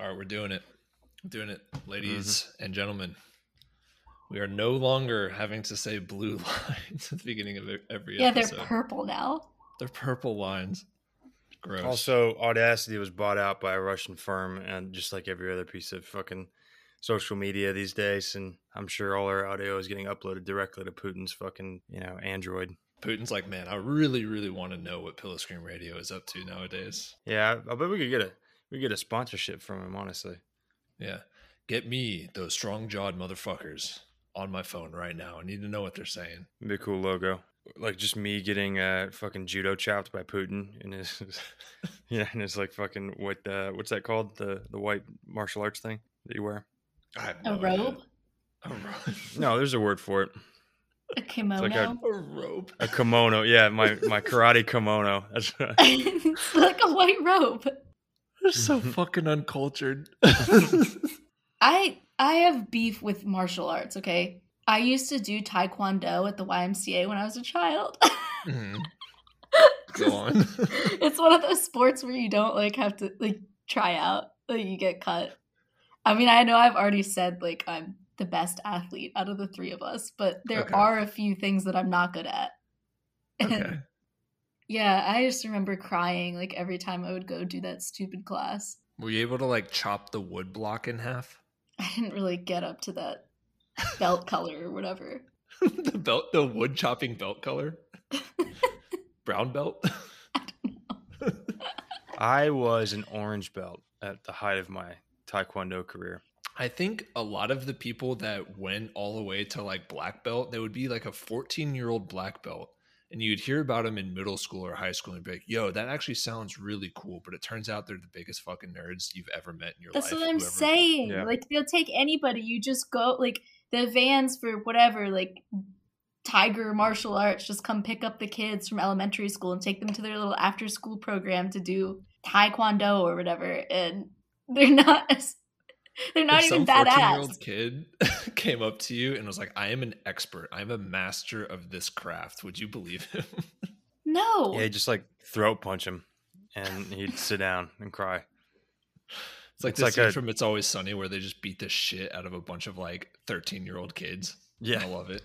All right, we're doing it. We're doing it, ladies mm-hmm. and gentlemen. We are no longer having to say blue lines at the beginning of every episode. yeah, episode. they're purple now. They're purple lines. Gross. Also, Audacity was bought out by a Russian firm, and just like every other piece of fucking social media these days, and I'm sure all our audio is getting uploaded directly to Putin's fucking, you know, Android. Putin's like, man, I really, really want to know what Pillow Screen Radio is up to nowadays. Yeah, I bet we could get a we get a sponsorship from him, honestly. Yeah, get me those strong jawed motherfuckers on my phone right now. I need to know what they're saying. be cool logo. Like just me getting uh fucking judo chopped by Putin in his yeah, and it's like fucking what uh what's that called? The the white martial arts thing that you wear. No a robe? A robe. no, there's a word for it. A kimono. Like a, a, robe. A kimono. Yeah, my my karate kimono. That's it's like a white robe. They're so fucking uncultured. I I have beef with martial arts, okay? I used to do taekwondo at the YMCA when I was a child. mm-hmm. Go on. it's one of those sports where you don't like have to like try out, like you get cut. I mean, I know I've already said like I'm the best athlete out of the three of us, but there okay. are a few things that I'm not good at. Okay. Yeah, I just remember crying like every time I would go do that stupid class. Were you able to like chop the wood block in half? I didn't really get up to that belt color or whatever. the belt, the wood chopping belt color, brown belt. I, I was an orange belt at the height of my taekwondo career. I think a lot of the people that went all the way to like black belt, they would be like a 14 year old black belt. And you'd hear about them in middle school or high school and be like, yo, that actually sounds really cool. But it turns out they're the biggest fucking nerds you've ever met in your That's life. That's what I'm whoever. saying. Yeah. Like, they'll take anybody. You just go, like, the vans for whatever, like, tiger martial arts, just come pick up the kids from elementary school and take them to their little after school program to do taekwondo or whatever. And they're not as they're not if even some badass. Year old kid came up to you and was like, "I am an expert. I'm a master of this craft." Would you believe him? No. Yeah, just like throat punch him, and he'd sit down and cry. It's like it's like a, from It's Always Sunny where they just beat the shit out of a bunch of like 13 year old kids. Yeah, I love it.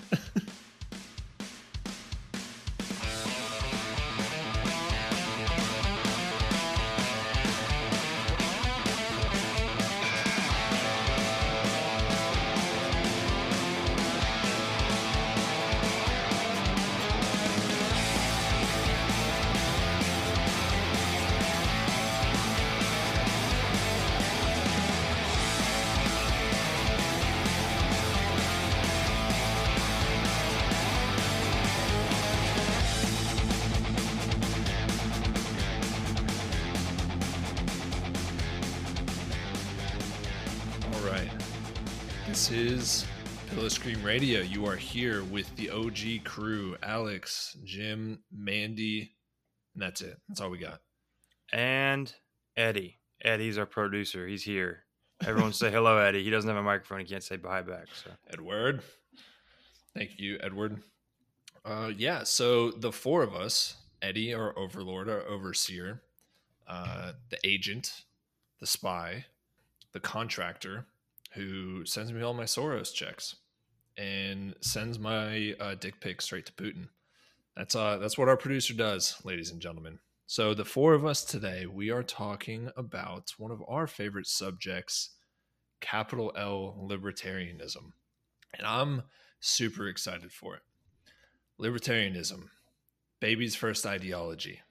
Radio. You are here with the OG crew Alex, Jim, Mandy, and that's it. That's all we got. And Eddie. Eddie's our producer. He's here. Everyone say hello, Eddie. He doesn't have a microphone. He can't say bye back. So Edward. Thank you, Edward. Uh, yeah, so the four of us, Eddie, our overlord, our overseer, uh, the agent, the spy, the contractor, who sends me all my Soros checks and sends my uh, dick pic straight to Putin. That's uh that's what our producer does, ladies and gentlemen. So the four of us today, we are talking about one of our favorite subjects, capital L libertarianism. And I'm super excited for it. Libertarianism, baby's first ideology,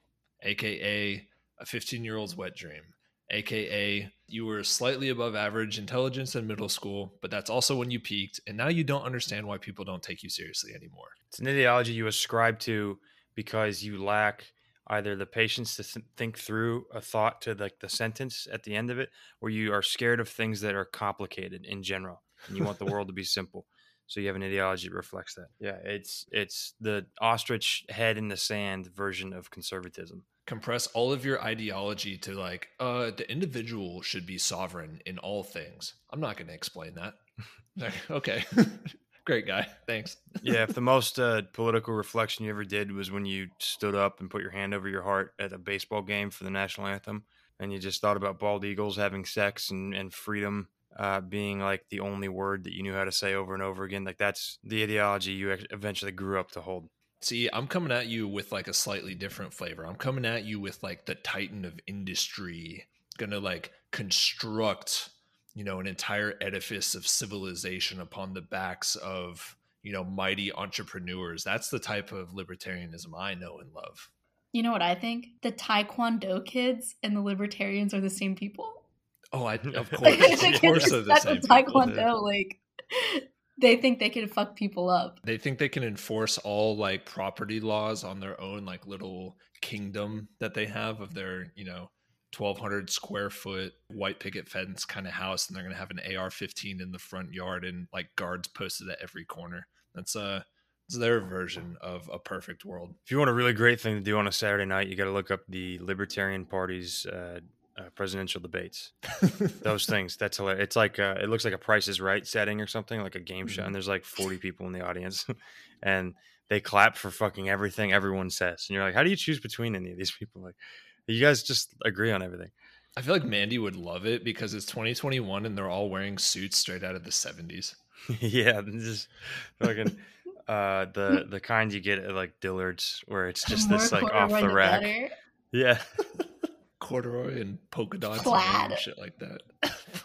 aka a 15-year-old's wet dream, aka you were slightly above average intelligence in middle school, but that's also when you peaked, and now you don't understand why people don't take you seriously anymore. It's an ideology you ascribe to because you lack either the patience to th- think through a thought to like the, the sentence at the end of it, or you are scared of things that are complicated in general, and you want the world to be simple. So you have an ideology that reflects that. Yeah, it's it's the ostrich head in the sand version of conservatism compress all of your ideology to like uh the individual should be sovereign in all things i'm not going to explain that okay great guy thanks yeah if the most uh, political reflection you ever did was when you stood up and put your hand over your heart at a baseball game for the national anthem and you just thought about bald eagles having sex and, and freedom uh, being like the only word that you knew how to say over and over again. Like that's the ideology you eventually grew up to hold. See, I'm coming at you with like a slightly different flavor. I'm coming at you with like the titan of industry, gonna like construct, you know, an entire edifice of civilization upon the backs of, you know, mighty entrepreneurs. That's the type of libertarianism I know and love. You know what I think? The Taekwondo kids and the libertarians are the same people. Oh, I of course, of course, they're the same Taekwondo, people. like they think they can fuck people up. They think they can enforce all like property laws on their own like little kingdom that they have of their, you know, 1200 square foot white picket fence kind of house and they're going to have an AR15 in the front yard and like guards posted at every corner. That's uh it's their version of a perfect world. If you want a really great thing to do on a Saturday night, you got to look up the Libertarian Party's uh, uh, presidential debates. Those things. That's hilarious. It's like uh, it looks like a Price is Right setting or something, like a game show, mm-hmm. and there's like 40 people in the audience, and they clap for fucking everything everyone says, and you're like, how do you choose between any of these people? Like, you guys just agree on everything. I feel like Mandy would love it because it's 2021 and they're all wearing suits straight out of the 70s. yeah, just fucking uh the the kind you get at like Dillard's where it's just this like off the rack. Better. Yeah. Corduroy and polka dots and shit like that.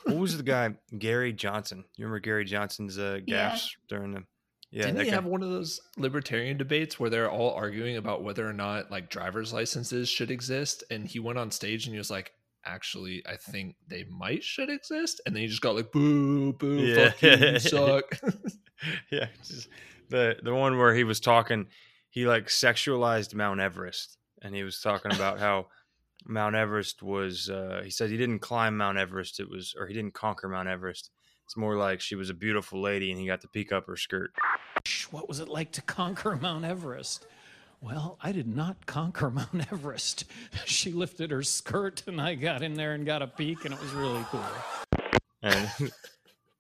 what was the guy Gary Johnson? You remember Gary Johnson's uh gaffes yeah. during the yeah, didn't he have one of those libertarian debates where they're all arguing about whether or not like driver's licenses should exist? And he went on stage and he was like, "Actually, I think they might should exist." And then he just got like, "Boo, boo, yeah. fuck you, you suck." yeah, just, the the one where he was talking, he like sexualized Mount Everest, and he was talking about how Mount Everest was. Uh, he said he didn't climb Mount Everest. It was, or he didn't conquer Mount Everest. It's more like she was a beautiful lady, and he got to peek up her skirt. What was it like to conquer Mount Everest? Well, I did not conquer Mount Everest. She lifted her skirt, and I got in there and got a peek, and it was really cool. And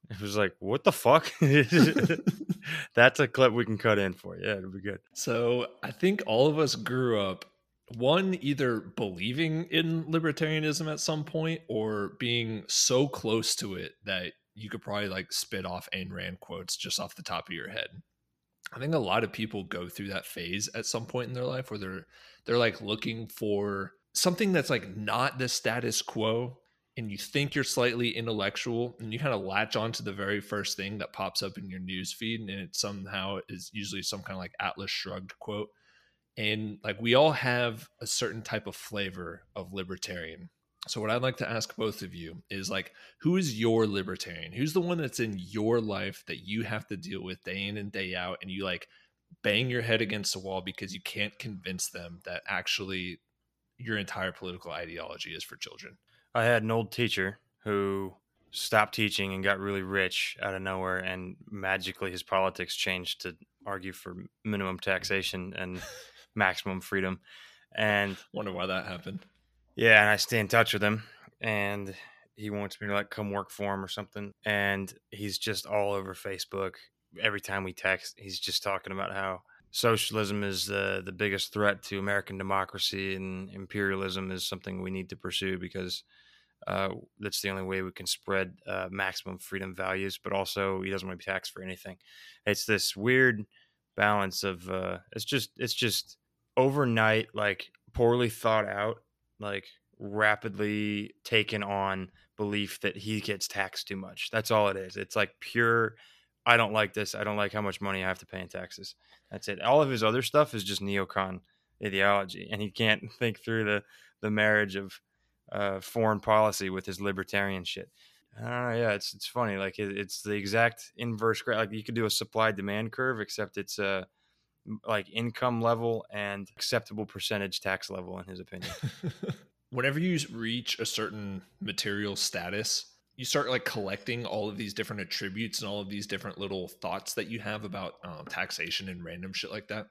it was like, what the fuck? That's a clip we can cut in for. Yeah, it'll be good. So I think all of us grew up one either believing in libertarianism at some point or being so close to it that you could probably like spit off Ayn Rand quotes just off the top of your head. I think a lot of people go through that phase at some point in their life where they're they're like looking for something that's like not the status quo and you think you're slightly intellectual and you kind of latch on to the very first thing that pops up in your news feed and it somehow is usually some kind of like atlas shrugged quote and like we all have a certain type of flavor of libertarian. So what i'd like to ask both of you is like who is your libertarian? Who's the one that's in your life that you have to deal with day in and day out and you like bang your head against the wall because you can't convince them that actually your entire political ideology is for children? I had an old teacher who stopped teaching and got really rich out of nowhere, and magically his politics changed to argue for minimum taxation and maximum freedom. And wonder why that happened. Yeah, and I stay in touch with him, and he wants me to like come work for him or something. And he's just all over Facebook. Every time we text, he's just talking about how socialism is the the biggest threat to American democracy, and imperialism is something we need to pursue because uh, that's the only way we can spread uh, maximum freedom values. But also, he doesn't want to be taxed for anything. It's this weird balance of uh, it's just it's just overnight, like poorly thought out, like rapidly taken on belief that he gets taxed too much. That's all it is. It's like pure. I don't like this. I don't like how much money I have to pay in taxes. That's it. All of his other stuff is just neocon ideology, and he can't think through the the marriage of uh, foreign policy with his libertarian shit. I don't know. Yeah, it's it's funny. Like it, it's the exact inverse. Graph like you could do a supply demand curve, except it's a like income level and acceptable percentage tax level, in his opinion. Whenever you reach a certain material status, you start like collecting all of these different attributes and all of these different little thoughts that you have about um, taxation and random shit like that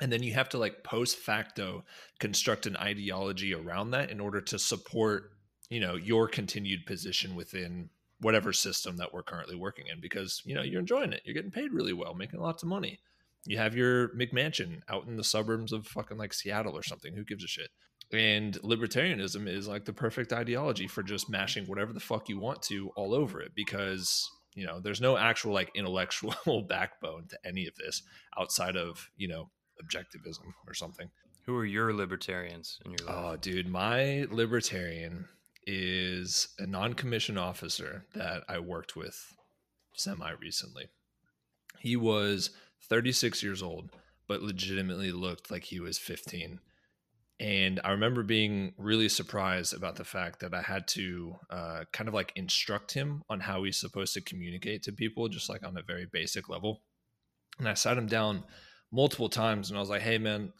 and then you have to like post facto construct an ideology around that in order to support you know your continued position within whatever system that we're currently working in because you know you're enjoying it you're getting paid really well making lots of money you have your mcmansion out in the suburbs of fucking like seattle or something who gives a shit And libertarianism is like the perfect ideology for just mashing whatever the fuck you want to all over it because, you know, there's no actual like intellectual backbone to any of this outside of, you know, objectivism or something. Who are your libertarians in your life? Oh, dude, my libertarian is a non-commissioned officer that I worked with semi recently. He was 36 years old, but legitimately looked like he was 15. And I remember being really surprised about the fact that I had to uh, kind of like instruct him on how he's supposed to communicate to people, just like on a very basic level. And I sat him down multiple times and I was like, hey, man,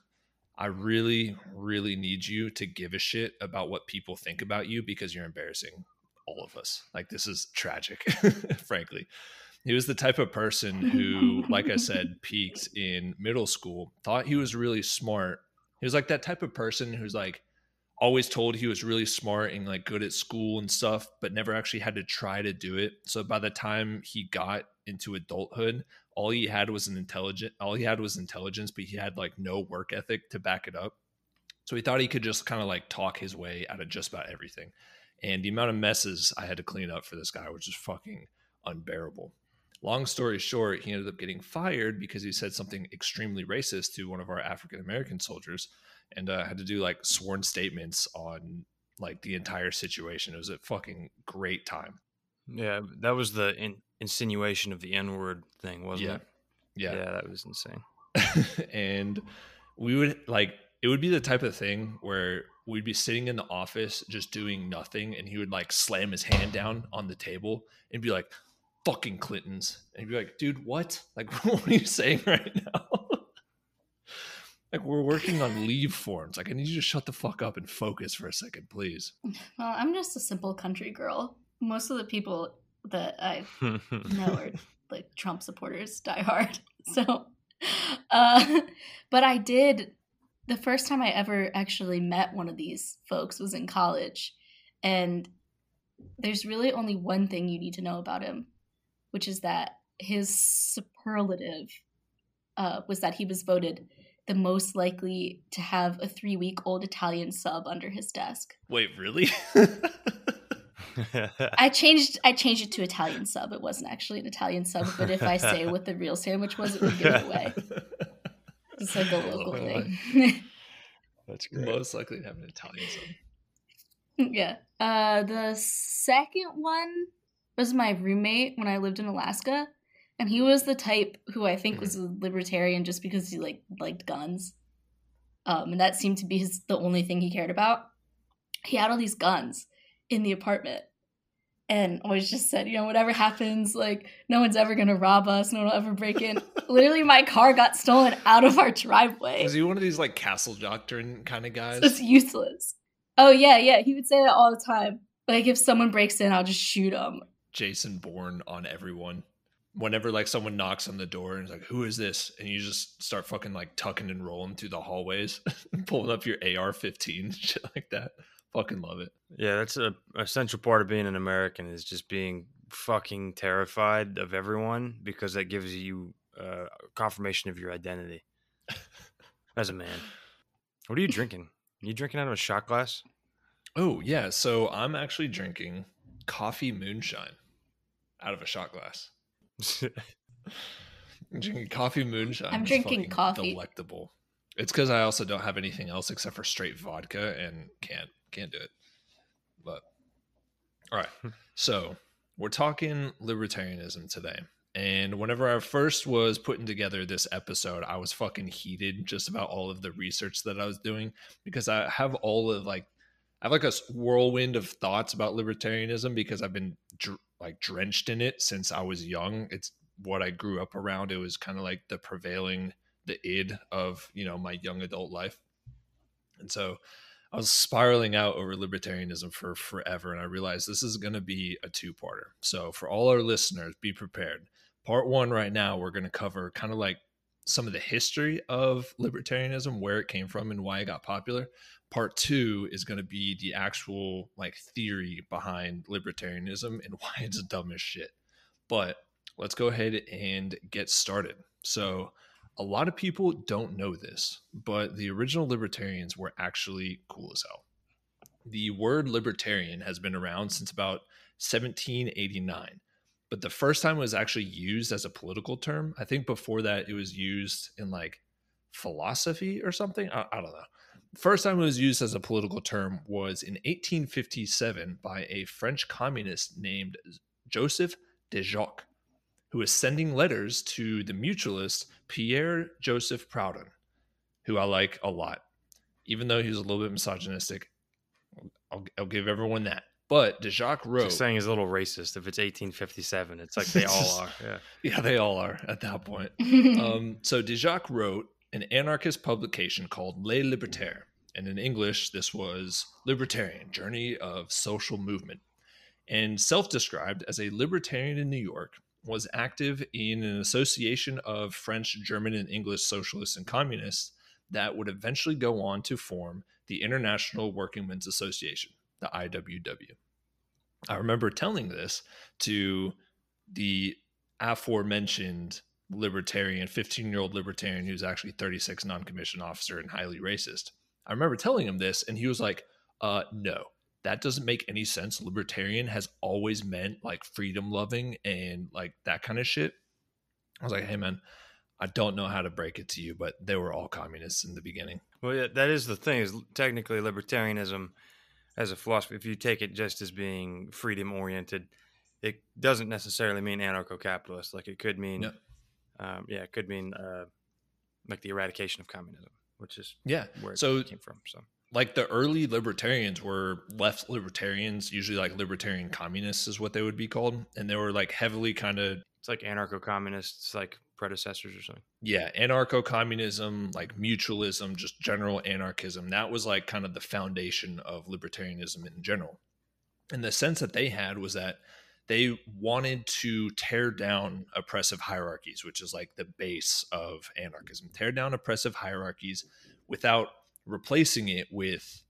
I really, really need you to give a shit about what people think about you because you're embarrassing all of us. Like, this is tragic, frankly. He was the type of person who, like I said, peaked in middle school, thought he was really smart. He was like that type of person who's like always told he was really smart and like good at school and stuff, but never actually had to try to do it. So by the time he got into adulthood, all he had was an intelligent all he had was intelligence but he had like no work ethic to back it up. So he thought he could just kind of like talk his way out of just about everything. And the amount of messes i had to clean up for this guy was just fucking unbearable. Long story short he ended up getting fired because he said something extremely racist to one of our african american soldiers and uh, had to do like sworn statements on like the entire situation. It was a fucking great time. Yeah that was the in- insinuation of the N word thing, wasn't yeah. it? Yeah. Yeah, that was insane. and we would like it would be the type of thing where we'd be sitting in the office just doing nothing and he would like slam his hand down on the table and be like fucking clintons and he'd be like dude what like what are you saying right now like we're working on leave forms like i need you to shut the fuck up and focus for a second please well i'm just a simple country girl most of the people that I know are like Trump supporters, die hard. So, uh, but I did. The first time I ever actually met one of these folks was in college, and there's really only one thing you need to know about him, which is that his superlative uh, was that he was voted the most likely to have a three week old Italian sub under his desk. Wait, really? I changed I changed it to Italian sub. It wasn't actually an Italian sub, but if I say what the real sandwich was, it would give it away. It's like a local thing. That's great. Most likely to have an Italian sub. yeah. Uh, the second one was my roommate when I lived in Alaska, and he was the type who I think was a libertarian just because he like liked guns. Um, and that seemed to be his the only thing he cared about. He had all these guns in the apartment and always just said, you know, whatever happens, like no one's ever gonna rob us, no one will ever break in. Literally, my car got stolen out of our driveway. Is he one of these like castle doctrine kind of guys? It's useless. Oh yeah, yeah. He would say that all the time. Like if someone breaks in, I'll just shoot them. Jason Bourne on everyone. Whenever like someone knocks on the door and is like, "Who is this?" and you just start fucking like tucking and rolling through the hallways, pulling up your AR-15, shit like that. Fucking love it. Yeah, that's a essential part of being an American is just being fucking terrified of everyone because that gives you uh, confirmation of your identity as a man. What are you drinking? Are you drinking out of a shot glass? Oh yeah, so I'm actually drinking coffee moonshine out of a shot glass. I'm drinking coffee moonshine. I'm drinking coffee. Delectable. It's because I also don't have anything else except for straight vodka and can't can't do it. But all right, so we're talking libertarianism today. And whenever I first was putting together this episode, I was fucking heated just about all of the research that I was doing because I have all of like I have like a whirlwind of thoughts about libertarianism because I've been dr- like drenched in it since I was young. It's what I grew up around. It was kind of like the prevailing the id of, you know, my young adult life. And so I was spiraling out over libertarianism for forever and I realized this is going to be a two-parter. So for all our listeners, be prepared. Part 1 right now we're going to cover kind of like some of the history of libertarianism, where it came from and why it got popular part two is going to be the actual like theory behind libertarianism and why it's dumb as shit but let's go ahead and get started so a lot of people don't know this, but the original libertarians were actually cool as hell. The word libertarian has been around since about 1789, but the first time it was actually used as a political term, I think before that it was used in like philosophy or something. I, I don't know. First time it was used as a political term was in 1857 by a French communist named Joseph Déjacque, who was sending letters to the mutualist Pierre Joseph Proudhon, who I like a lot. Even though he was a little bit misogynistic, I'll, I'll give everyone that. But Déjacque wrote. Just saying is a little racist. If it's 1857, it's like they all are. Yeah. Yeah, they all are at that point. um, so Déjacque wrote an anarchist publication called Les Libertaires. And in English, this was Libertarian Journey of Social Movement. And self described as a libertarian in New York, was active in an association of French, German, and English socialists and communists that would eventually go on to form the International Working Men's Association, the IWW. I remember telling this to the aforementioned libertarian, 15 year old libertarian who's actually 36 non commissioned officer and highly racist. I remember telling him this, and he was like, uh, no, that doesn't make any sense. Libertarian has always meant like freedom loving and like that kind of shit. I was like, hey, man, I don't know how to break it to you, but they were all communists in the beginning. Well, yeah, that is the thing. Is technically libertarianism as a philosophy. If you take it just as being freedom oriented, it doesn't necessarily mean anarcho capitalist. Like it could mean, um, yeah, it could mean uh, like the eradication of communism, which is yeah where it so came from. So like the early libertarians were left libertarians, usually like libertarian communists is what they would be called, and they were like heavily kind of it's like anarcho communists, like predecessors or something. Yeah, anarcho communism, like mutualism, just general anarchism. That was like kind of the foundation of libertarianism in general. And the sense that they had was that they wanted to tear down oppressive hierarchies, which is like the base of anarchism. Tear down oppressive hierarchies without replacing it with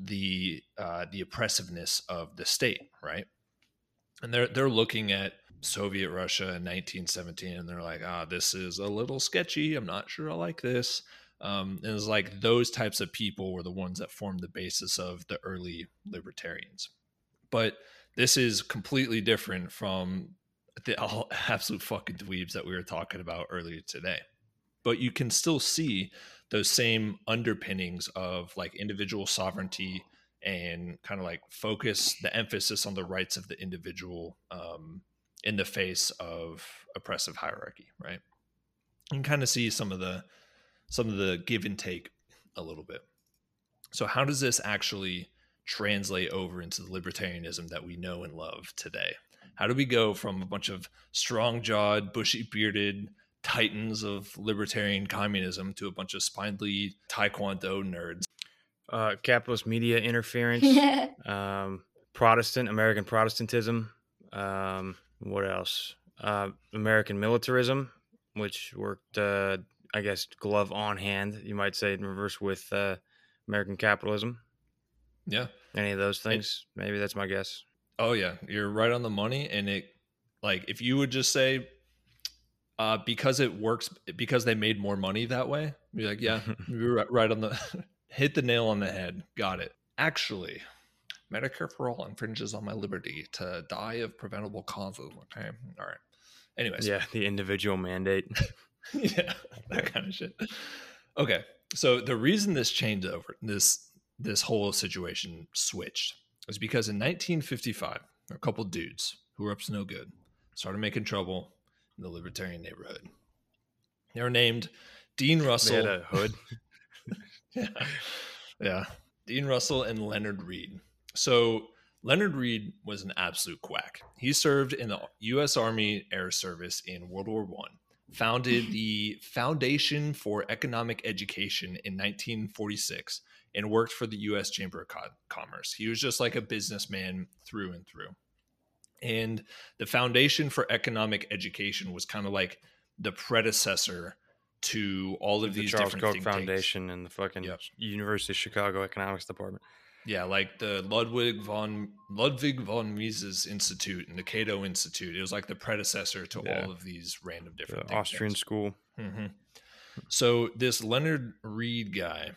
the uh, the oppressiveness of the state, right? And they're they're looking at Soviet Russia in 1917, and they're like, ah, this is a little sketchy. I'm not sure I like this. Um, and it's like those types of people were the ones that formed the basis of the early libertarians. But this is completely different from the absolute fucking dweebs that we were talking about earlier today. But you can still see those same underpinnings of like individual sovereignty and kind of like focus the emphasis on the rights of the individual um, in the face of oppressive hierarchy, right? You can kind of see some of the some of the give and take a little bit. So how does this actually translate over into the libertarianism that we know and love today? How do we go from a bunch of strong-jawed, bushy-bearded titans of libertarian communism to a bunch of spindly taekwondo nerds? Uh, capitalist media interference, um, Protestant American Protestantism, um, what else? Uh, American militarism, which worked, uh, I guess, glove on hand, you might say, in reverse with uh, American capitalism. Yeah. Any of those things? It, Maybe that's my guess. Oh yeah, you're right on the money. And it, like, if you would just say, uh, because it works, because they made more money that way, be like, yeah, you're right on the, hit the nail on the head. Got it. Actually, Medicare for all infringes on my liberty to die of preventable causes. Okay. All right. Anyways. Yeah. The individual mandate. yeah. That kind of shit. Okay. So the reason this changed over, this, this whole situation switched was because in 1955, a couple dudes who were up to no good started making trouble in the libertarian neighborhood. They were named Dean Russell. They had a hood. yeah. Yeah. Dean Russell and Leonard Read. So Leonard Read was an absolute quack. He served in the U.S. Army Air Service in World War One, founded the Foundation for Economic Education in 1946, and worked for the U.S. Chamber of Commerce. He was just like a businessman through and through. And the Foundation for Economic Education was kind of like the predecessor to all of the these Charles different Koch Foundation and the fucking yep. University of Chicago Economics Department. Yeah, like the Ludwig von Ludwig von Mises Institute and the Cato Institute. It was like the predecessor to yeah. all of these random different the Austrian school. Mm-hmm. So this Leonard Read guy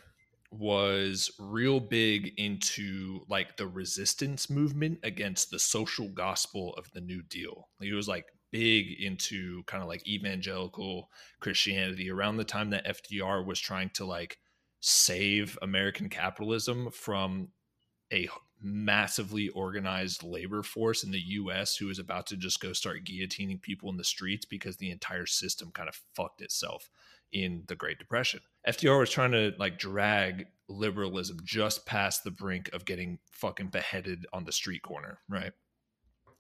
was real big into like the resistance movement against the social gospel of the New Deal. He was like big into kind of like evangelical Christianity around the time that FDR was trying to like save American capitalism from a massively organized labor force in the US who was about to just go start guillotining people in the streets because the entire system kind of fucked itself in the Great Depression. FDR was trying to like drag liberalism just past the brink of getting fucking beheaded on the street corner, right?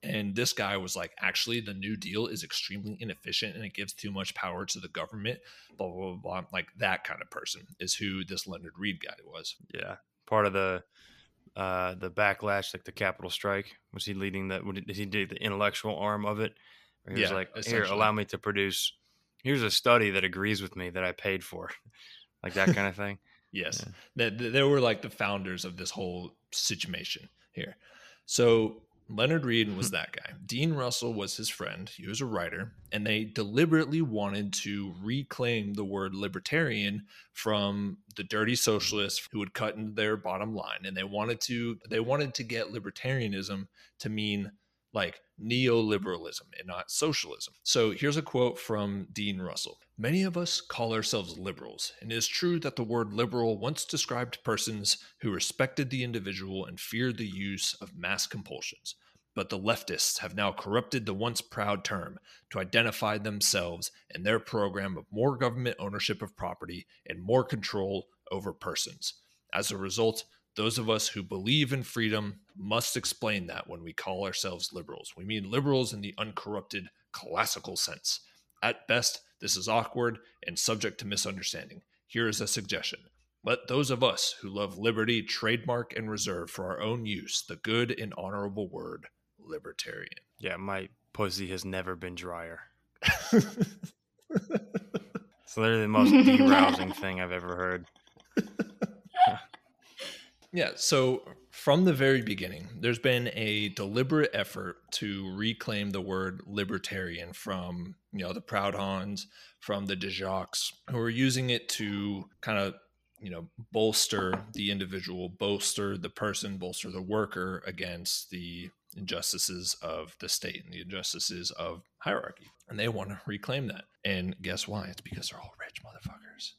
And this guy was like, actually, the New Deal is extremely inefficient and it gives too much power to the government, blah, blah, blah, blah. Like that kind of person is who this Leonard Read guy was. Yeah. Part of the uh the backlash, like the capital strike, was he leading that? Did he do the intellectual arm of it? Or he was like, here, allow me to produce. Here's a study that agrees with me that I paid for, like that kind of thing. Yes. They, they were like the founders of this whole situation here. So Leonard Read was that guy. Dean Russell was his friend. He was a writer, and they deliberately wanted to reclaim the word libertarian from the dirty socialists who would cut into their bottom line. And they wanted to they wanted to get libertarianism to mean like neoliberalism and not socialism. So here's a quote from Dean Russell. Many of us call ourselves liberals, and it is true that the word liberal once described persons who respected the individual and feared the use of mass compulsions. But the leftists have now corrupted the once proud term to identify themselves and their program of more government ownership of property and more control over persons. As a result, those of us who believe in freedom must explain that when we call ourselves liberals. We mean liberals in the uncorrupted classical sense. At best, this is awkward and subject to misunderstanding. Here is a suggestion. Let those of us who love liberty trademark and reserve for our own use the good and honorable word libertarian. Yeah, my pussy has never been drier. It's literally the most derousing thing I've ever heard. Yeah, so from the very beginning, there's been a deliberate effort to reclaim the word libertarian from, you know, the Proudhons, from the Déjacques, who are using it to kind of, you know, bolster the individual, bolster the person, bolster the worker against the injustices of the state and the injustices of hierarchy. And they want to reclaim that. And guess why? It's because they're all rich motherfuckers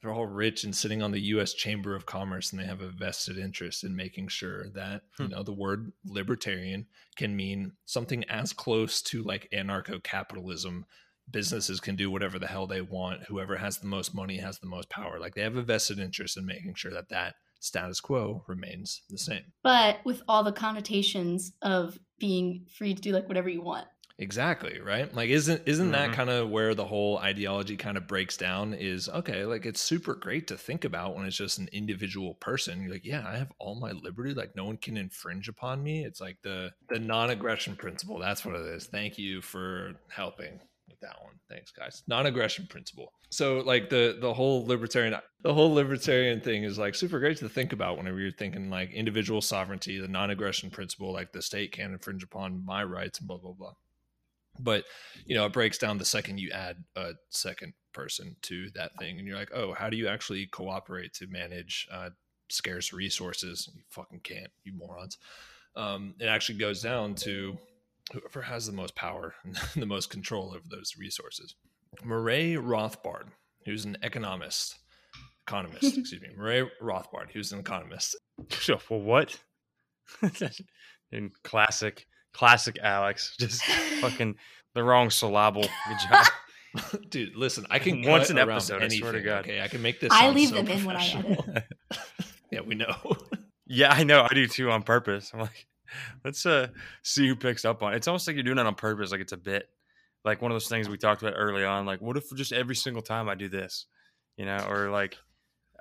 they're all rich and sitting on the U.S. Chamber of Commerce, and they have a vested interest in making sure that you Hmm. know the word libertarian can mean something as close to like anarcho-capitalism. Businesses can do whatever the hell they want. Whoever has the most money has the most power. Like they have a vested interest in making sure that that status quo remains the same. But with all the connotations of being free to do like whatever you want. Exactly, right? Like isn't isn't that Mhm. kind of where the whole ideology kind of breaks down is okay, like it's super great to think about when it's just an individual person. You're like, yeah, I have all my liberty, like no one can infringe upon me. It's like the the non-aggression principle. That's what it is. Thank you for helping with that one. Thanks, guys. Non-aggression principle. So like the the whole libertarian the whole libertarian thing is like super great to think about whenever you're thinking like individual sovereignty, the non-aggression principle, like the state can't infringe upon my rights and blah blah blah but you know it breaks down the second you add a second person to that thing and you're like oh how do you actually cooperate to manage uh, scarce resources? You fucking can't you morons. Um, it actually goes down to whoever has the most power and the most control over those resources. Murray rothbard who's an economist economist excuse me murray rothbard who's an economist. So, well, what? In classic, classic Alex, just fucking the wrong syllable. Good job. Dude, listen, I can Once an around episode, I swear to God. Okay, I can make this. I leave so them in when I edit. yeah, we know. yeah, I know. I do too on purpose. I'm like, let's uh see who picks up on it. It's almost like you're doing it on purpose, like it's a bit. Like one of those things we talked about early on. Like, what if just every single time I do this, you know, or like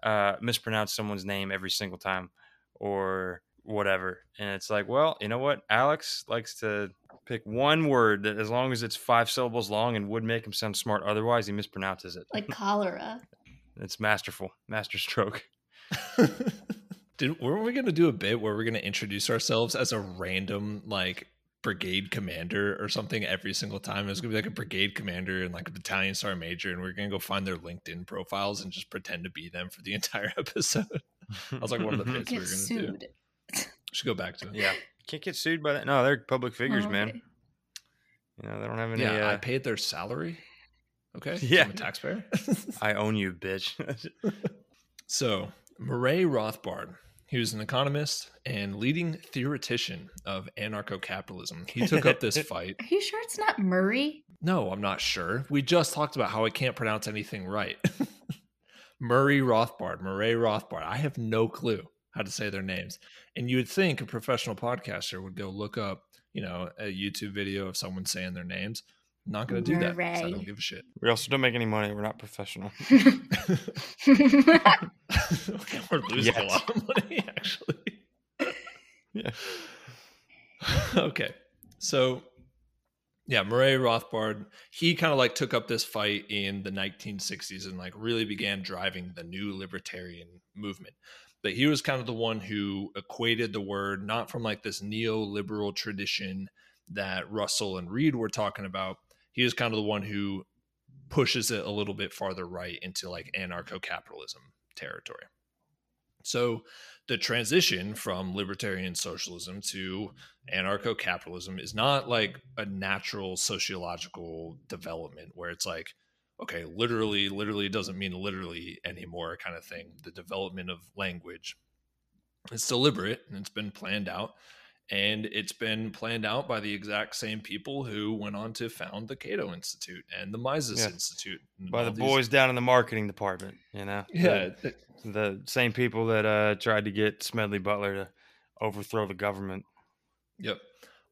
uh mispronounce someone's name every single time, or whatever. And it's like, well, you know what? Alex likes to pick one word that, as long as it's five syllables long and would make him sound smart, otherwise he mispronounces it. Like cholera. It's masterful, master stroke. Did weren't we gonna do a bit where we're gonna introduce ourselves as a random like brigade commander or something every single time. It was gonna be like a brigade commander and like a battalion sergeant major, and we are gonna go find their LinkedIn profiles and just pretend to be them for the entire episode. I was like one of the bits we were gonna sued. do. Should go back to it. Yeah, can't get sued by that. No, they're public figures, oh, okay. man. You know they don't have any. Yeah, uh... I paid their salary. Okay. Yeah, I'm a taxpayer. I own you, bitch. so Murray Rothbard he was an economist and leading theoretician of anarcho capitalism. He took up this fight. Are you sure it's not Murray? No, I'm not sure. We just talked about how I can't pronounce anything right. Murray Rothbard, Murray Rothbard. I have no clue how to say their names. And you would think a professional podcaster would go look up, you know, a YouTube video of someone saying their names. I'm not going to do that. I don't give a shit. We also don't make any money. We're not professional. We're losing yes. a lot of money, actually. yeah. okay. So, yeah, Murray Rothbard, he kind of like took up this fight in the 1960s and like really began driving the new libertarian movement. He was kind of the one who equated the word not from like this neoliberal tradition that Russell and Read were talking about. He was kind of the one who pushes it a little bit farther right into like anarcho capitalism territory. So the transition from libertarian socialism to anarcho capitalism is not like a natural sociological development where it's like, okay, literally, literally doesn't mean literally anymore kind of thing. The development of language. It's deliberate and it's been planned out and it's been planned out by the exact same people who went on to found the Cato Institute and the Mises yeah. Institute. By the these... boys down in the marketing department, you know? Yeah. The, the same people that uh, tried to get Smedley Butler to overthrow the government. Yep.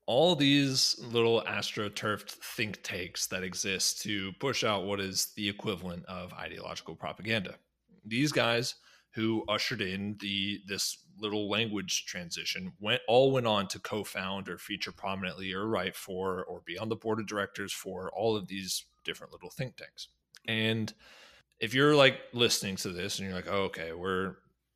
All these little astroturfed think tanks that exist to push out what is the equivalent of ideological propaganda. These guys who ushered in the this little language transition went all went on to co-found or feature prominently or write for or be on the board of directors for all of these different little think tanks and if you're like listening to this and you're like oh, okay we're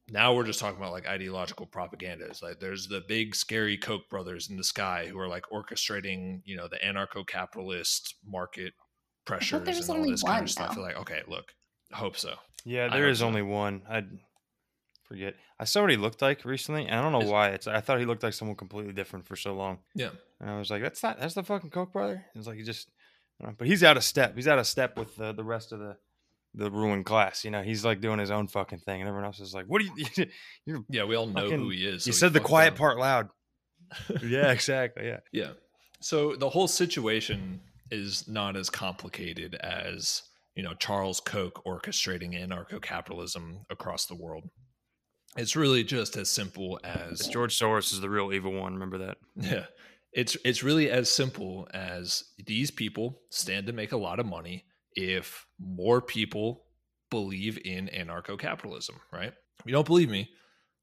now we're just talking about like ideological propagandas. like there's the big scary koch brothers in the sky who are like orchestrating you know the anarcho-capitalist market pressures and all this kind of stuff now. like okay look I hope so yeah there is so. only one i forget. I saw what he looked like recently, and I don't know Is, why. It's I thought he looked like someone completely different for so long. Yeah, and I was like, that's not that's the fucking Koch brother. It's like he just, but he's out of step. He's out of step with the the rest of the the ruling class. You know, he's like doing his own fucking thing, and everyone else is like, "What do you?" yeah, we all know fucking, who he is. So you said the quiet part loud. yeah, exactly. Yeah, yeah. So the whole situation is not as complicated as you know Charles Koch orchestrating anarcho capitalism across the world. It's really just as simple as George Soros is the real evil one. Remember that? Yeah. It's it's really as simple as these people stand to make a lot of money if more people believe in anarcho capitalism, right? If you don't believe me,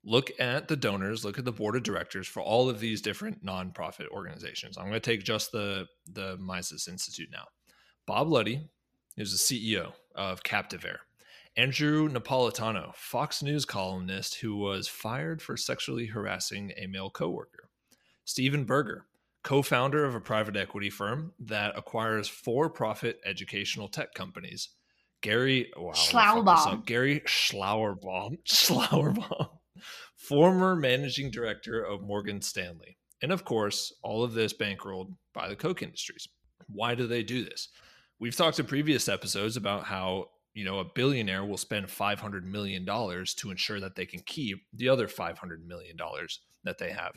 look at the donors, look at the board of directors for all of these different nonprofit organizations. I'm going to take just the the Mises Institute now. Bob Luddy is the CEO of CaptiveAire. Andrew Napolitano, Fox News columnist who was fired for sexually harassing a male coworker. Stephen Berger, co-founder of a private equity firm that acquires for-profit educational tech companies. Gary wow, Schlauerbaum. Gary Schlauerbaum. Schlauerbaum. Former managing director of Morgan Stanley. And of course, all of this bankrolled by the Koch industries. Why do they do this? We've talked in previous episodes about how you know, a billionaire will spend $500 million to ensure that they can keep the other $500 million that they have.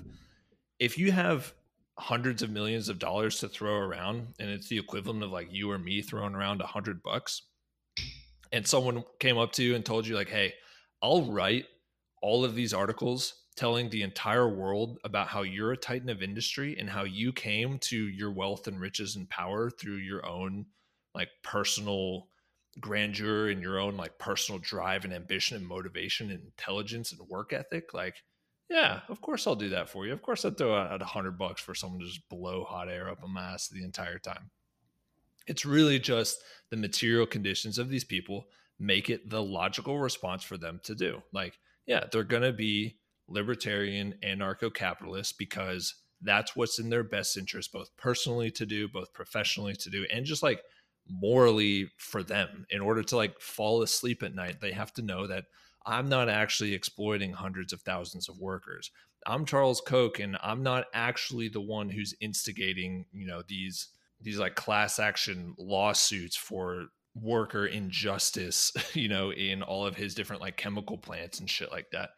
If you have hundreds of millions of dollars to throw around and it's the equivalent of like you or me throwing around a hundred bucks. And someone came up to you and told you like hey i'll write all of these articles telling the entire world about how you're a titan of industry and how you came to your wealth and riches and power through your own like personal grandeur and your own like personal drive and ambition and motivation and intelligence and work ethic, like, yeah, of course I'll do that for you. Of course I'd throw out a hundred bucks for someone to just blow hot air up my ass the entire time. It's really just the material conditions of these people make it the logical response for them to do. Like, yeah, they're gonna be libertarian anarcho capitalists because that's what's in their best interest, both personally to do, both professionally to do, and just like morally for them. In order to like fall asleep at night, they have to know that I'm not actually exploiting hundreds of thousands of workers. I'm Charles Koch, and I'm not actually the one who's instigating, you know, these these like class action lawsuits for worker injustice, you know, in all of his different like chemical plants and shit like that.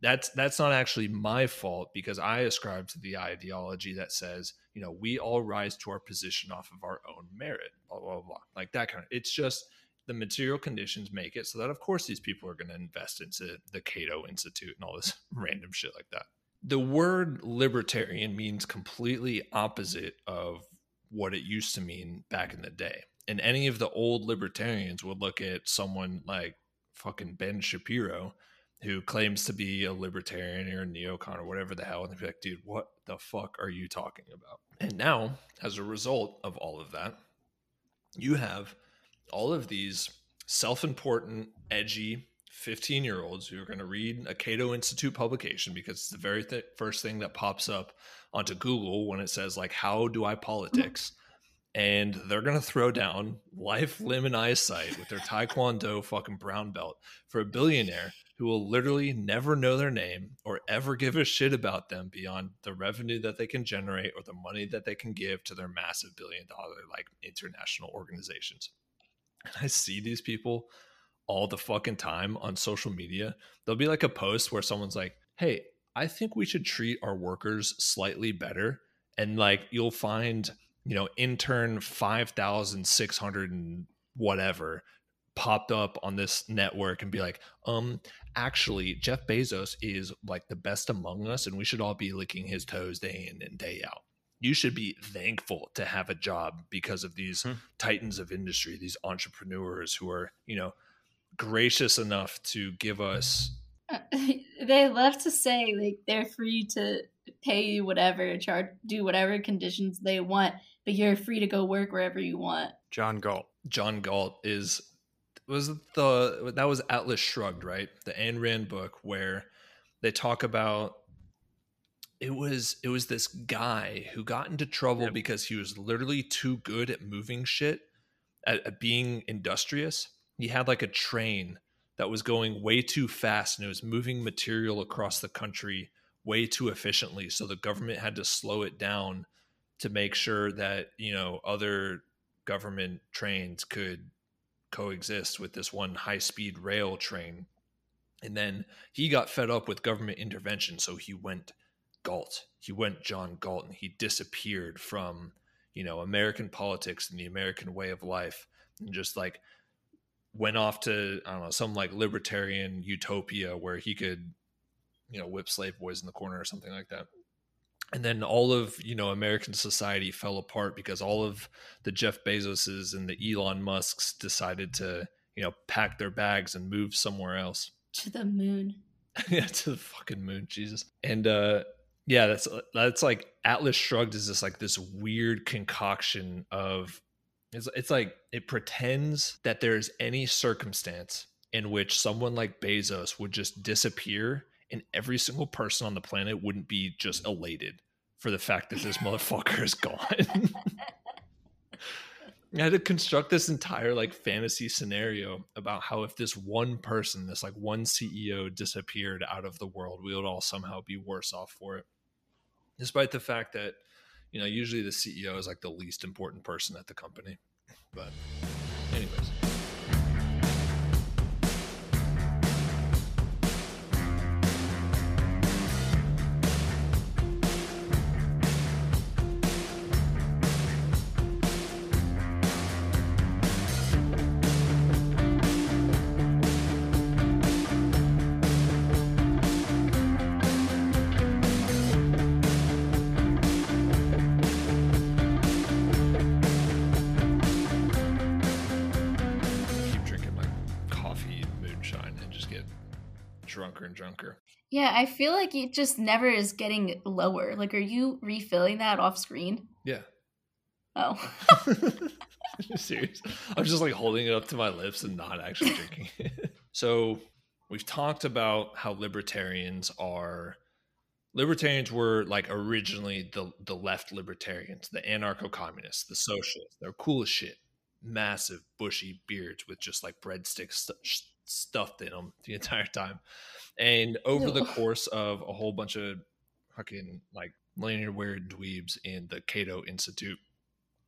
That's that's not actually my fault because I ascribe to the ideology that says, you know, we all rise to our position off of our own merit, blah blah blah. Like that kind of it's just the material conditions make it so that of course these people are going to invest into the Cato Institute and all this random shit like that. The word libertarian means completely opposite of what it used to mean back in the day and any of the old libertarians would look at someone like fucking Ben Shapiro, who claims to be a libertarian or a neocon or whatever the hell, and they'd be like, dude, what the fuck are you talking about? And now, as a result of all of that, you have all of these self important, edgy 15 year olds who are going to read a Cato Institute publication because it's the very th- first thing that pops up onto Google when it says, like, how do I politics? and they're gonna throw down life, limb, and eyesight with their Taekwondo fucking brown belt for a billionaire who will literally never know their name or ever give a shit about them beyond the revenue that they can generate or the money that they can give to their massive billion dollar like international organizations. And I see these people all the fucking time on social media. There'll be like a post where someone's like, "Hey, I think we should treat our workers slightly better." And like you'll find you know, intern 5,600 and whatever popped up on this network and be like, um, actually, Jeff Bezos is like the best among us and we should all be licking his toes day in and day out. You should be thankful to have a job because of these hmm. titans of industry, these entrepreneurs who are, you know, gracious enough to give us. they love to say like they're free to pay you whatever, charge, do whatever conditions they want, but you're free to go work wherever you want. John Galt. John Galt is was the that was Atlas Shrugged, right? The Ayn Rand book where they talk about it was it was this guy who got into trouble yep. because he was literally too good at moving shit at, at being industrious. He had like a train that was going way too fast and it was moving material across the country way too efficiently. So the government had to slow it down to make sure that, you know, other government trains could coexist with this one high speed rail train. And then he got fed up with government intervention. So he went Galt. He went John Galt and he disappeared from, you know, American politics and the American way of life and just like went off to, I don't know, some like libertarian utopia where he could you know whip slave boys in the corner or something like that. And then all of you know american society fell apart because all of the jeff bezoses and the elon musks decided to you know pack their bags and move somewhere else. To the moon. Yeah to the fucking moon jesus. And uh yeah that's uh, that's like atlas shrugged is this like this weird concoction of it's, it's like it pretends that there's any circumstance in which someone like bezos would just disappear and every single person on the planet wouldn't be just elated for the fact that this motherfucker is gone. I had to construct this entire like fantasy scenario about how if this one person, this like one CEO disappeared out of the world, we would all somehow be worse off for it. Despite the fact that, you know, usually the CEO is like the least important person at the company. But anyways. I feel like it just never is getting lower. Like, are you refilling that off screen? Yeah. Oh. serious? I'm just like holding it up to my lips and not actually drinking it. so, we've talked about how libertarians are libertarians were like originally the the left libertarians, the anarcho communists, the socialists. They're cool as shit. Massive bushy beards with just like breadsticks st- stuffed in them the entire time. And over the course of a whole bunch of fucking like linear weird dweebs in the Cato Institute,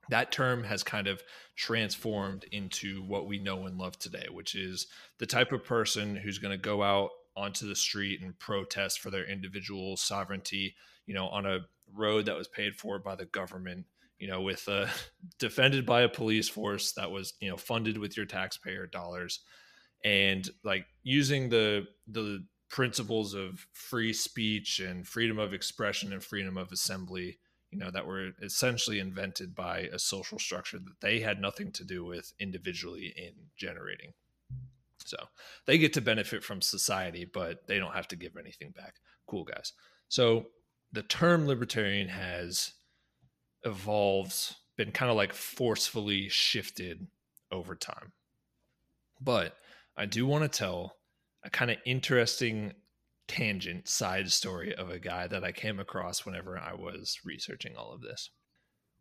that term has kind of transformed into what we know and love today, which is the type of person who's going to go out onto the street and protest for their individual sovereignty, you know, on a road that was paid for by the government, you know, with a defended by a police force that was, you know, funded with your taxpayer dollars, and like using the the principles of free speech and freedom of expression and freedom of assembly you know that were essentially invented by a social structure that they had nothing to do with individually in generating so they get to benefit from society, but they don't have to give anything back. Cool guys. So the term libertarian has evolved, been kind of like forcefully shifted over time. But I do want to tell a kind of interesting tangent side story of a guy that I came across whenever I was researching all of this.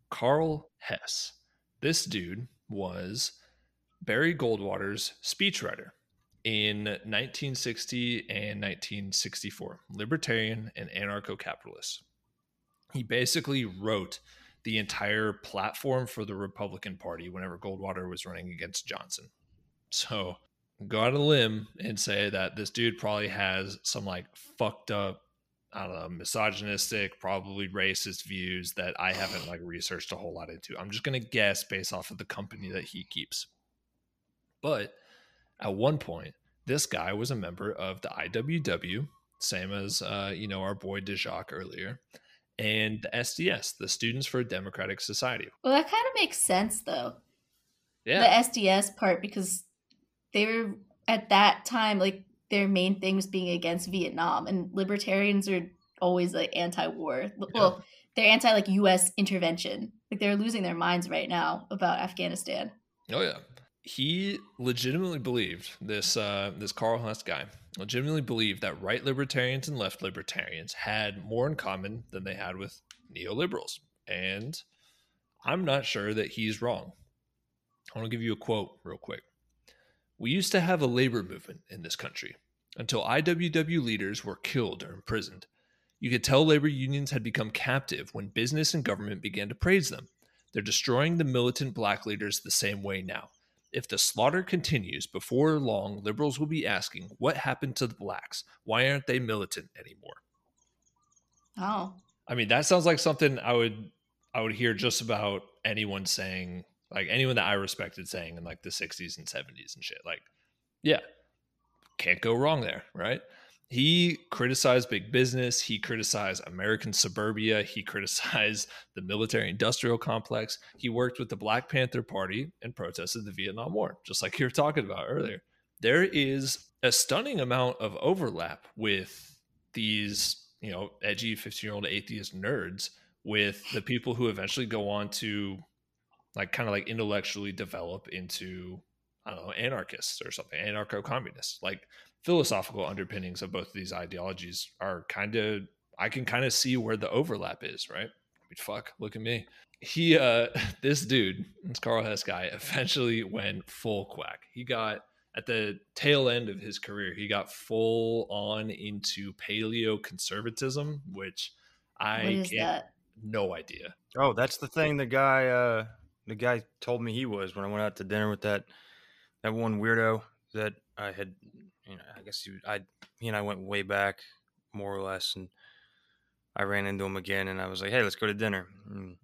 Karl Hess. This dude was Barry Goldwater's speechwriter in 1960 and 1964, libertarian and anarcho capitalist. He basically wrote the entire platform for the Republican Party whenever Goldwater was running against Johnson. So go out on a limb and say that this dude probably has some like fucked up, I don't know, misogynistic, probably racist views that I haven't like researched a whole lot into. I'm just gonna guess based off of the company that he keeps. But at one point, this guy was a member of the IWW, same as uh, you know our boy Déjacque earlier, and the SDS, the Students for a Democratic Society. Well, that kind of makes sense though. Yeah, the SDS part because they were at that time like their main thing was being against Vietnam, and libertarians are always like anti-war. Yeah. Well, they're anti like U.S. intervention. Like they're losing their minds right now about Afghanistan. Oh yeah, he legitimately believed this uh, this Karl Hess guy legitimately believed that right libertarians and left libertarians had more in common than they had with neoliberals, and I'm not sure that he's wrong. I want to give you a quote real quick. We used to have a labor movement in this country until IWW leaders were killed or imprisoned. You could tell labor unions had become captive when business and government began to praise them. They're destroying the militant black leaders the same way now. If the slaughter continues, before long, liberals will be asking, What happened to the blacks? Why aren't they militant anymore? Oh. I mean, that sounds like something I would I would hear just about anyone saying, like anyone that I respected saying in like the 60s and 70s and shit. Like, yeah, can't go wrong there, right? he criticized big business. He criticized American suburbia. He criticized the military industrial complex. He worked with the Black Panther Party and protested the Vietnam War, just like you were talking about earlier. There is a stunning amount of overlap with these, you know, edgy 15 year old atheist nerds with the people who eventually go on to like kind of like intellectually develop into, I don't know, anarchists or something, anarcho communists. Like philosophical underpinnings of both of these ideologies are kind of I can kind of see where the overlap is, right? I mean, fuck, look at me. He uh this dude, this Karl Hess guy, eventually went full quack. He got at the tail end of his career, he got full on into paleo conservatism, which I can't that? no idea. Oh, that's the thing the guy uh the guy told me he was when I went out to dinner with that that one weirdo that I had you know, I guess he, I, he and I went way back, more or less, and I ran into him again, and I was like, "Hey, let's go to dinner." And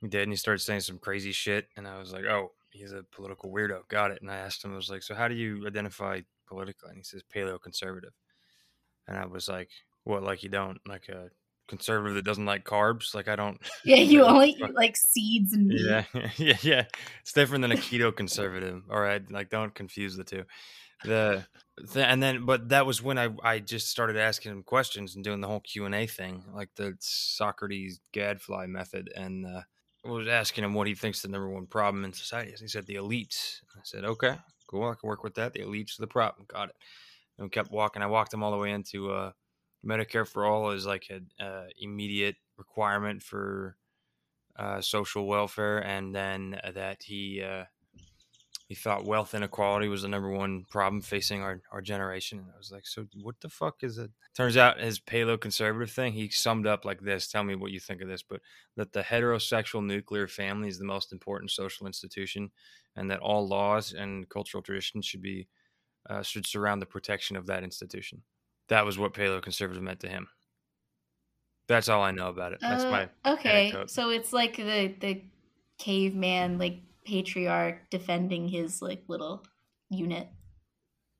he did, and he started saying some crazy shit, and I was like, "Oh, he's a political weirdo." Got it. And I asked him, I was like, "So how do you identify politically?" And he says, "Paleo conservative." And I was like, "What? Like you don't like a conservative that doesn't like carbs? Like I don't." Yeah, you only eat like seeds and meat. Yeah, yeah, yeah. It's different than a keto conservative. All right, like don't confuse the two the, the and then but that was when I I just started asking him questions and doing the whole Q and A thing, like the Socrates gadfly method, and uh, I was asking him what he thinks the number one problem in society is. He said the elites. I said, okay, cool, I can work with that. The elites are the problem. Got it. And we kept walking. I walked him all the way into uh, Medicare for all is like an uh, immediate requirement for uh, social welfare, and then that he uh, he thought wealth inequality was the number one problem facing our, our generation. And I was like, so what the fuck is it? Turns out his paleo-conservative thing, he summed up like this. Tell me what you think of this, but that the heterosexual nuclear family is the most important social institution, and that all laws and cultural traditions should be uh, should surround the protection of that institution. That was what paleo-conservative meant to him. That's all I know about it. That's Uh, my okay. anecdote. So it's like the the caveman like patriarch defending his like little unit.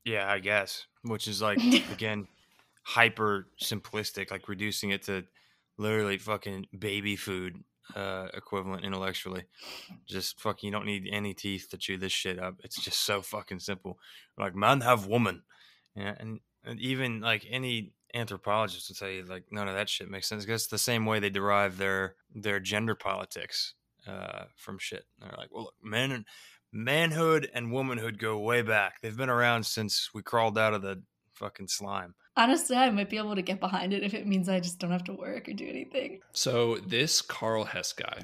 Yeah, I guess. Which is like again hyper simplistic, like reducing it to literally fucking baby food uh equivalent intellectually. Just fucking you don't need any teeth to chew this shit up. It's just so fucking simple. Like man have woman. Yeah, and, and even like any anthropologist would say like none of that shit makes sense. Because it's the same way they derive their their gender politics uh from shit. They're like, well look, men and manhood and womanhood go way back. They've been around since we crawled out of the fucking slime. Honestly, I might be able to get behind it if it means I just don't have to work or do anything. So this Karl Hess guy,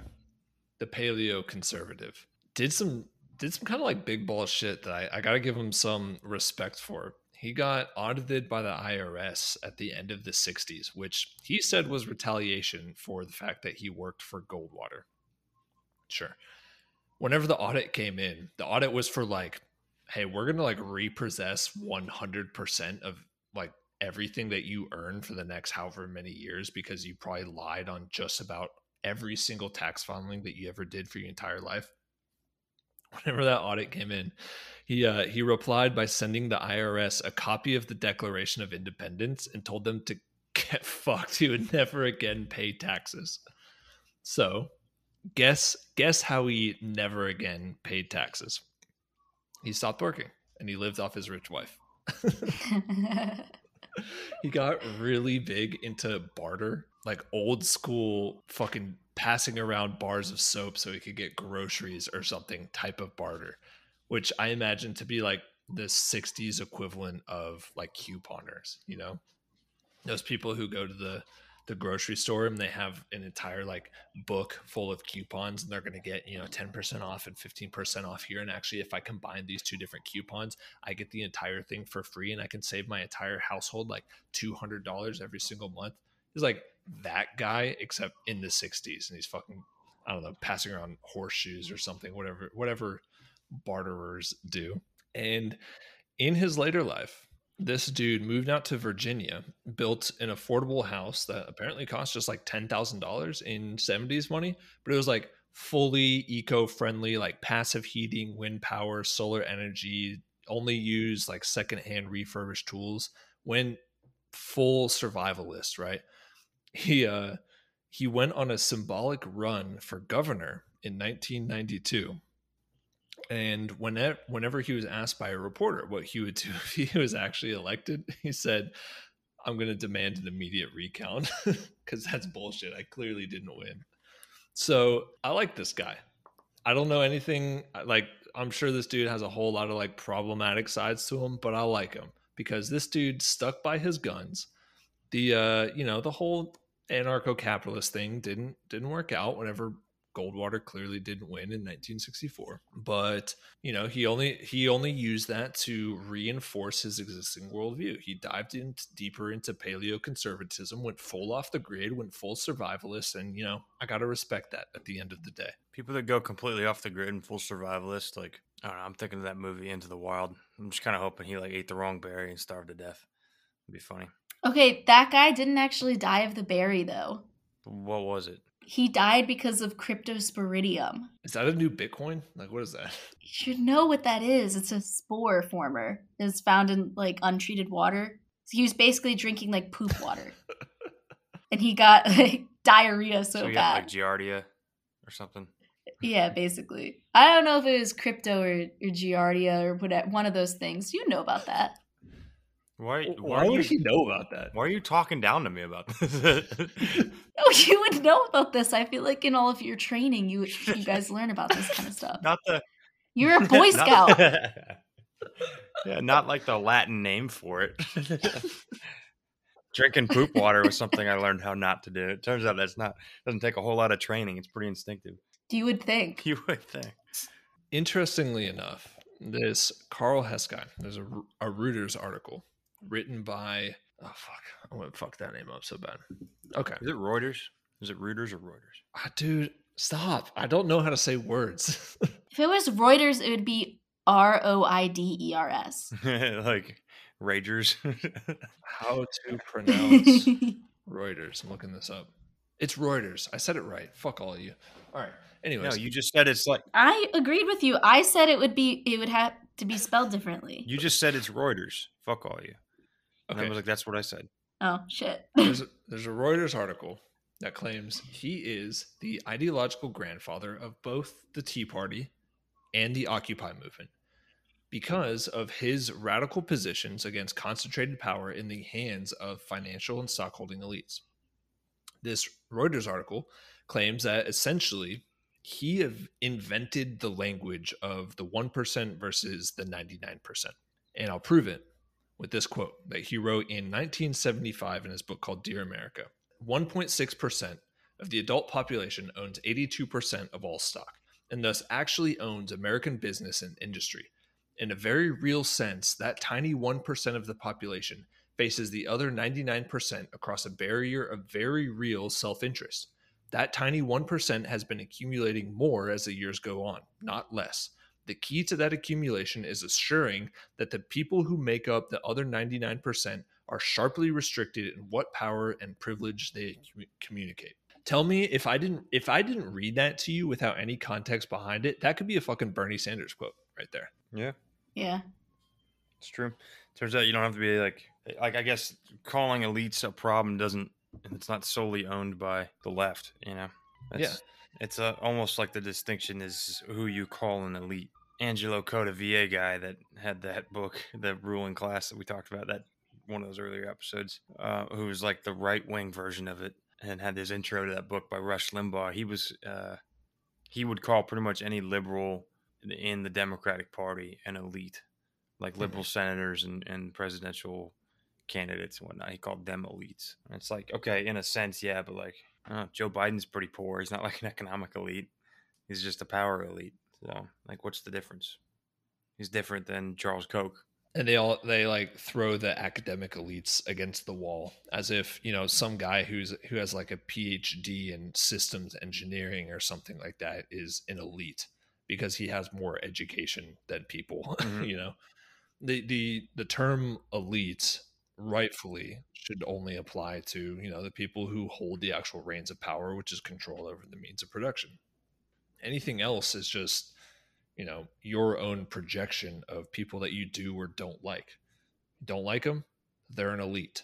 the paleo conservative, did some did some kind of like big ball shit that I, I gotta give him some respect for. He got audited by the IRS at the end of the 60s, which he said was retaliation for the fact that he worked for Goldwater. Sure. Whenever the audit came in, the audit was for like, hey, we're gonna like repossess 100% of like everything that you earn for the next however many years because you probably lied on just about every single tax filing that you ever did for your entire life. Whenever that audit came in, he uh, he replied by sending the IRS a copy of the Declaration of Independence and told them to get fucked. He would never again pay taxes. So, guess guess how he never again paid taxes. He stopped working and he lived off his rich wife. he got really big into barter, like old school fucking passing around bars of soap so he could get groceries or something type of barter, which I imagine to be like the 60s equivalent of like couponers, you know? Those people who go to the the grocery store and they have an entire like book full of coupons and they're going to get you know 10% off and 15% off here and actually if i combine these two different coupons i get the entire thing for free and i can save my entire household like $200 every single month he's like that guy except in the 60s and he's fucking i don't know passing around horseshoes or something whatever whatever barterers do and in his later life this dude moved out to Virginia, built an affordable house that apparently cost just like $10,000 in 70s money, but it was like fully eco friendly, like passive heating, wind power, solar energy, only use like secondhand refurbished tools. When full survivalist, right? He, uh, he went on a symbolic run for governor in 1992 and whenever whenever he was asked by a reporter what he would do if he was actually elected, he said, "I'm going to demand an immediate recount because that's bullshit. I clearly didn't win." So I like this guy. I don't know anything like. I'm sure this dude has a whole lot of like problematic sides to him, but I like him because this dude stuck by his guns. The uh, you know, the whole anarcho-capitalist thing didn't didn't work out whenever Goldwater clearly didn't win in 1964, but you know he only he only used that to reinforce his existing worldview. He dived in deeper into paleoconservatism, went full off the grid, went full survivalist, and you know I gotta respect that at the end of the day. People that go completely off the grid and full survivalist, like I don't know, I'm thinking of that movie Into the Wild. I'm just kind of hoping he like ate the wrong berry and starved to death. It'd be funny. Okay, that guy didn't actually die of the berry though. What was it? He died because of cryptosporidium. Is that a new Bitcoin? Like what is that? You should know what that is. It's a spore former. It's found in like untreated water. So he was basically drinking like poop water. and he got like diarrhea so, So you got like Giardia or something. yeah, basically. I don't know if it was crypto or, or Giardia or whatever, one of those things. You know about that. Why? Why, Why would you? he know about that? Why are you talking down to me about this? Oh, you would know about this. I feel like in all of your training, you you guys learn about this kind of stuff. not the You're a Boy not- Scout. yeah, not like the Latin name for it. Drinking poop water was something I learned how not to do. It turns out that's not doesn't take a whole lot of training. It's pretty instinctive. You would think. You would think. Interestingly enough, this Carl Heskin, there's a, a Reuters article written by oh fuck, I went fuck that name up so bad. Okay, Is it Reuters? Is it Reuters or Reuters? ah, dude, stop! I don't know how to say words. If it was Reuters, it would be R O I D E R S. like Ragers. how to pronounce Reuters? I'm looking this up. It's Reuters. I said it right. Fuck all of you. All right. Anyways, no, you just said it's like I agreed with you. I said it would be it would have to be spelled differently. you just said it's Reuters. Fuck all you. And I was like, that's what I said. Oh shit. there's a, there's a Reuters article that claims he is the ideological grandfather of both the Tea Party and the Occupy movement because of his radical positions against concentrated power in the hands of financial and stockholding elites. This Reuters article claims that essentially he have invented the language of the 1% versus the 99%. And I'll prove it with this quote that he wrote in 1975 in his book called Dear America. 1.6% of the adult population owns 82% of all stock and thus actually owns American business and industry. In a very real sense, that tiny 1% of the population faces the other 99% across a barrier of very real self interest. That tiny 1% has been accumulating more as the years go on, not less. The key to that accumulation is assuring that the people who make up the other 99% are sharply restricted in what power and privilege they commu- communicate. Tell me if I didn't if I didn't read that to you without any context behind it, that could be a fucking Bernie Sanders quote right there. Yeah, Yeah. it's true. Turns out you don't have to be like like I guess calling elites a problem doesn't it's not solely owned by the left, you know. Yeah. It's uh, almost like the distinction is who you call an elite. Angelo Codevilla guy that had that book, the ruling class that we talked about, that one of those earlier episodes, uh, who was like the right wing version of it and had this intro to that book by Rush Limbaugh. He was, uh, he would call pretty much any liberal in the Democratic Party an elite, like liberal senators and, and presidential candidates and whatnot. He called them elites. And it's like, okay, in a sense, yeah, but like, uh, Joe Biden's pretty poor. He's not like an economic elite. He's just a power elite. So, like, what's the difference? He's different than Charles Koch. and they all they like throw the academic elites against the wall as if you know some guy who's who has like a phd in systems engineering or something like that is an elite because he has more education than people Mhm. you know the the the term elite rightfully should only apply to you know the people who hold the actual reins of power which is control over the means of production. Anything else is just you know your own projection of people that you do or don't like. Don't like them they're an elite.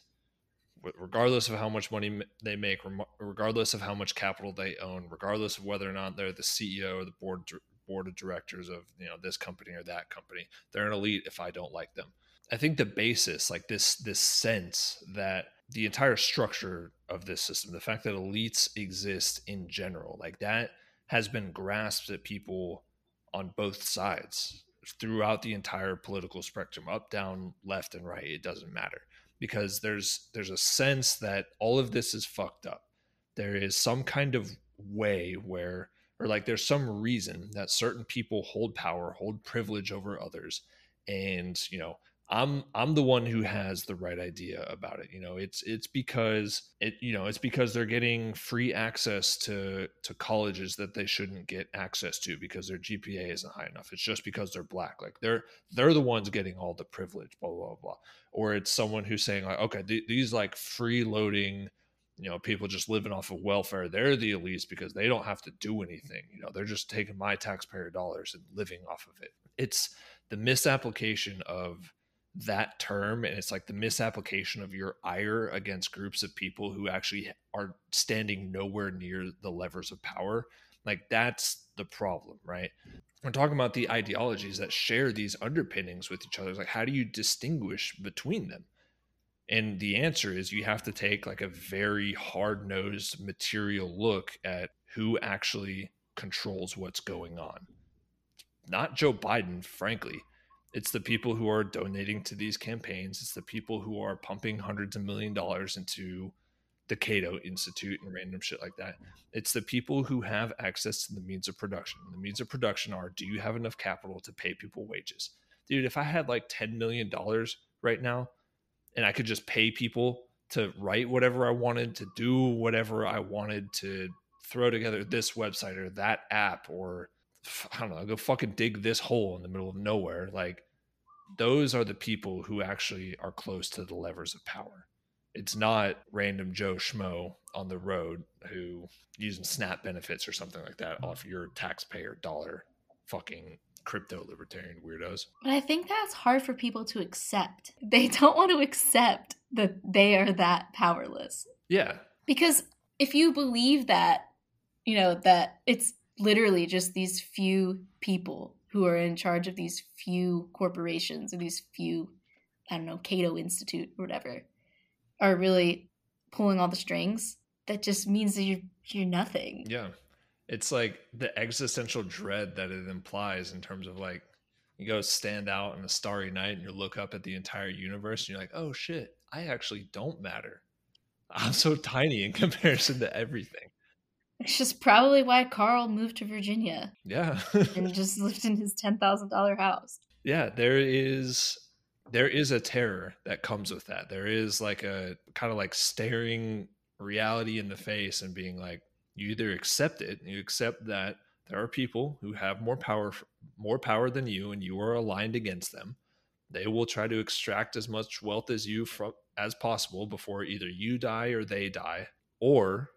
Regardless of how much money they make regardless of how much capital they own regardless of whether or not they're the ceo or the board board of directors of you know this company or that company they're an elite if i don't like them i think the basis like this this sense that the entire structure of this system the fact that elites exist in general like that has been grasped at people on both sides throughout the entire political spectrum up down left and right it doesn't matter. Because there's there's a sense that all of this is fucked up. There is some kind of way where or like there's some reason that certain people hold power hold privilege over others and you know i'm i'm the one who has the right idea about it you know? It's it's because it you know it's because they're getting free access to to colleges that they shouldn't get access to because their gpa isn't high enough. It's just because they're black like they're they're the ones getting all the privilege blah blah blah, or it's someone who's saying like okay th- these like freeloading you know people just living off of welfare they're the elites because they don't have to do anything you know? They're just taking my taxpayer dollars and living off of it. It's the misapplication of that term and it's like the misapplication of your ire against groups of people who actually are standing nowhere near the levers of power like that's the problem right? We're talking about the ideologies that share these underpinnings with each other It's like how do you distinguish between them? And the answer is you have to take like a very hard-nosed material look at who actually controls what's going on. Not joe biden frankly It's the people who are donating to these campaigns. It's the people who are pumping hundreds of million dollars into the Cato Institute and random shit like that. It's the people who have access to the means of production. The means of production are do you have enough capital to pay people wages? Dude, if I had like $10 million right now and I could just pay people to write whatever I wanted, to do whatever I wanted, to throw together this website or that app, or I don't know, go fucking dig this hole in the middle of nowhere. Like, those are the people who actually are close to the levers of power. It's not random Joe Schmo on the road who using SNAP benefits or something like that off your taxpayer dollar fucking crypto libertarian weirdos. But I think that's hard for people to accept. They don't want to accept that they are that powerless. Yeah. Because if you believe that, you know, that it's literally just these few people who are in charge of these few corporations or these few, I don't know, Cato Institute or whatever, are really pulling all the strings, that just means that you're you're nothing. Yeah. It's like the existential dread that it implies in terms of like you go stand out in a starry night and you look up at the entire universe and you're like, oh shit, I actually don't matter. I'm so tiny in comparison to everything. It's just probably why Karl moved to Virginia. Yeah. and just lived in his ten thousand dollar house. Yeah, there is there is a terror that comes with that. There is like a kind of like staring reality in the face and being like, you either accept it, you accept that there are people who have more power more power than you and you are aligned against them. They will try to extract as much wealth as you from as possible before either you die or they die. Or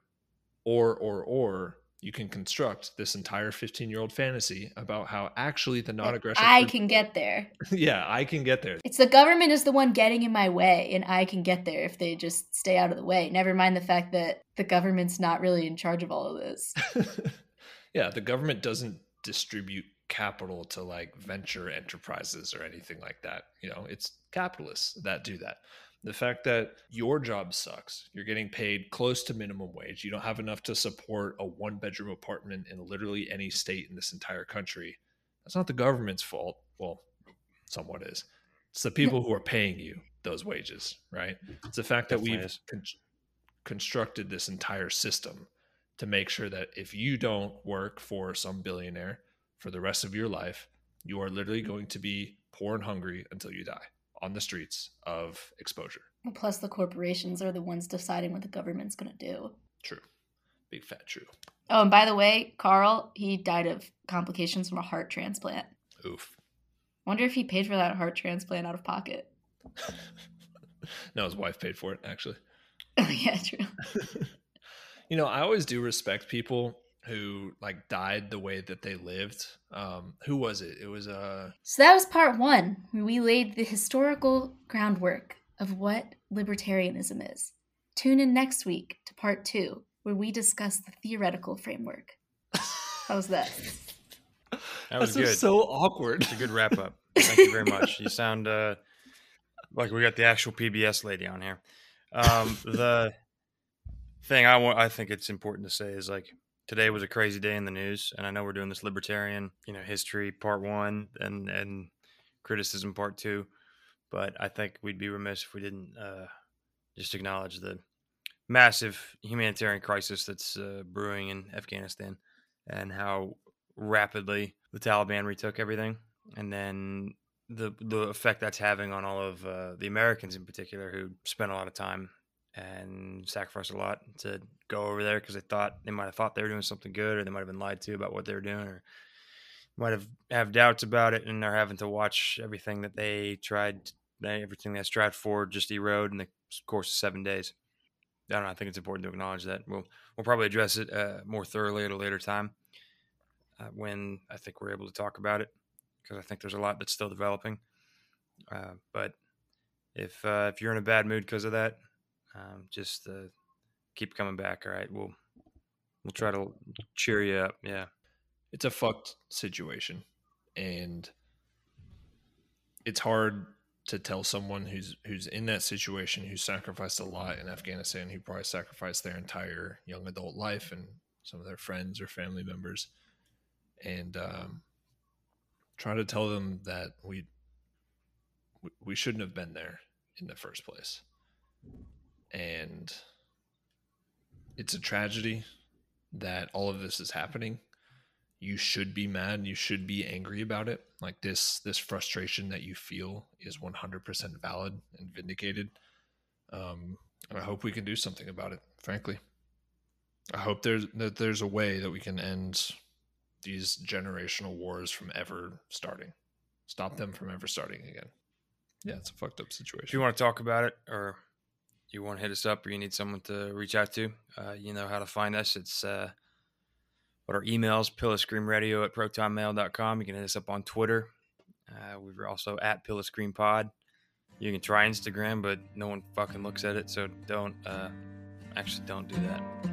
or or or you can construct this entire 15 year old fantasy about how actually the non aggression. I can get there. yeah, I can get there. It's the government is the one getting in my way, and I can get there if they just stay out of the way. Never mind the fact that the government's not really in charge of all of this. yeah, the government doesn't distribute capital to like venture enterprises or anything like that. You know, it's capitalists that do that the fact that your job sucks you're getting paid close to minimum wage you don't have enough to support a one bedroom apartment in literally any state in this entire country that's not the government's fault. Well somewhat is. It's the people who are paying you those wages right? It's the fact that we've con- constructed this entire system to make sure that if you don't work for some billionaire for the rest of your life you are literally mm. going to be poor and hungry until you die on the streets of exposure. Plus, the corporations are the ones deciding what the government's going to do. True. Big fat true. Oh, and by the way, Karl, he died of complications from a heart transplant. Oof. Wonder if he paid for that heart transplant out of pocket. no, his wife paid for it, actually. Oh, yeah, true. you know, I always do respect people who like died the way that they lived. Um, who was it? It was uh So that was part one. where We laid the historical groundwork of what libertarianism is. Tune in next week to part two, where we discuss the theoretical framework. How's that? That was good. so awkward. It's a good wrap up. Thank you very much. You sound uh, like we got the actual PBS lady on here. Um, the thing I want, I think it's important to say is like today was a crazy day in the news, and I know we're doing this libertarian, you know, history part one and and criticism part two, but I think we'd be remiss if we didn't uh, just acknowledge the massive humanitarian crisis that's uh, brewing in Afghanistan and how rapidly the Taliban retook everything, and then the the effect that's having on all of uh, the Americans in particular who spent a lot of time and sacrificed a lot to go over there because they thought they might have thought they were doing something good or they might have been lied to about what they were doing or might have have doubts about it and they're having to watch everything that they tried everything they strived for just erode in the course of seven days. I don't know I think it's important to acknowledge that. We'll we'll probably address it uh, more thoroughly at a later time uh, when I think we're able to talk about it because I think there's a lot that's still developing. Uh, but if uh, if you're in a bad mood because of that um, just uh, keep coming back. All right, we'll we'll try to cheer you up. Yeah, it's a fucked situation, and it's hard to tell someone who's who's in that situation who sacrificed a lot in Afghanistan, who probably sacrificed their entire young adult life and some of their friends or family members, and um, try to tell them that we we shouldn't have been there in the first place. And it's a tragedy that all of this is happening. You should be mad, you should be angry about it. Like this this frustration that you feel is 100% valid and vindicated. Um and I hope we can do something about it, frankly. I hope there's that there's a way that we can end these generational wars from ever starting. Stop them from ever starting again. Yeah, it's a fucked up situation. If you want to talk about it or you want to hit us up or you need someone to reach out to, uh, you know how to find us. It's uh, what our emails, pillow at protonmail.com. You can hit us up on Twitter. Uh, we're also at Pillow Scream Pod. You can try Instagram, but no one fucking looks at it, so don't uh, actually don't do that.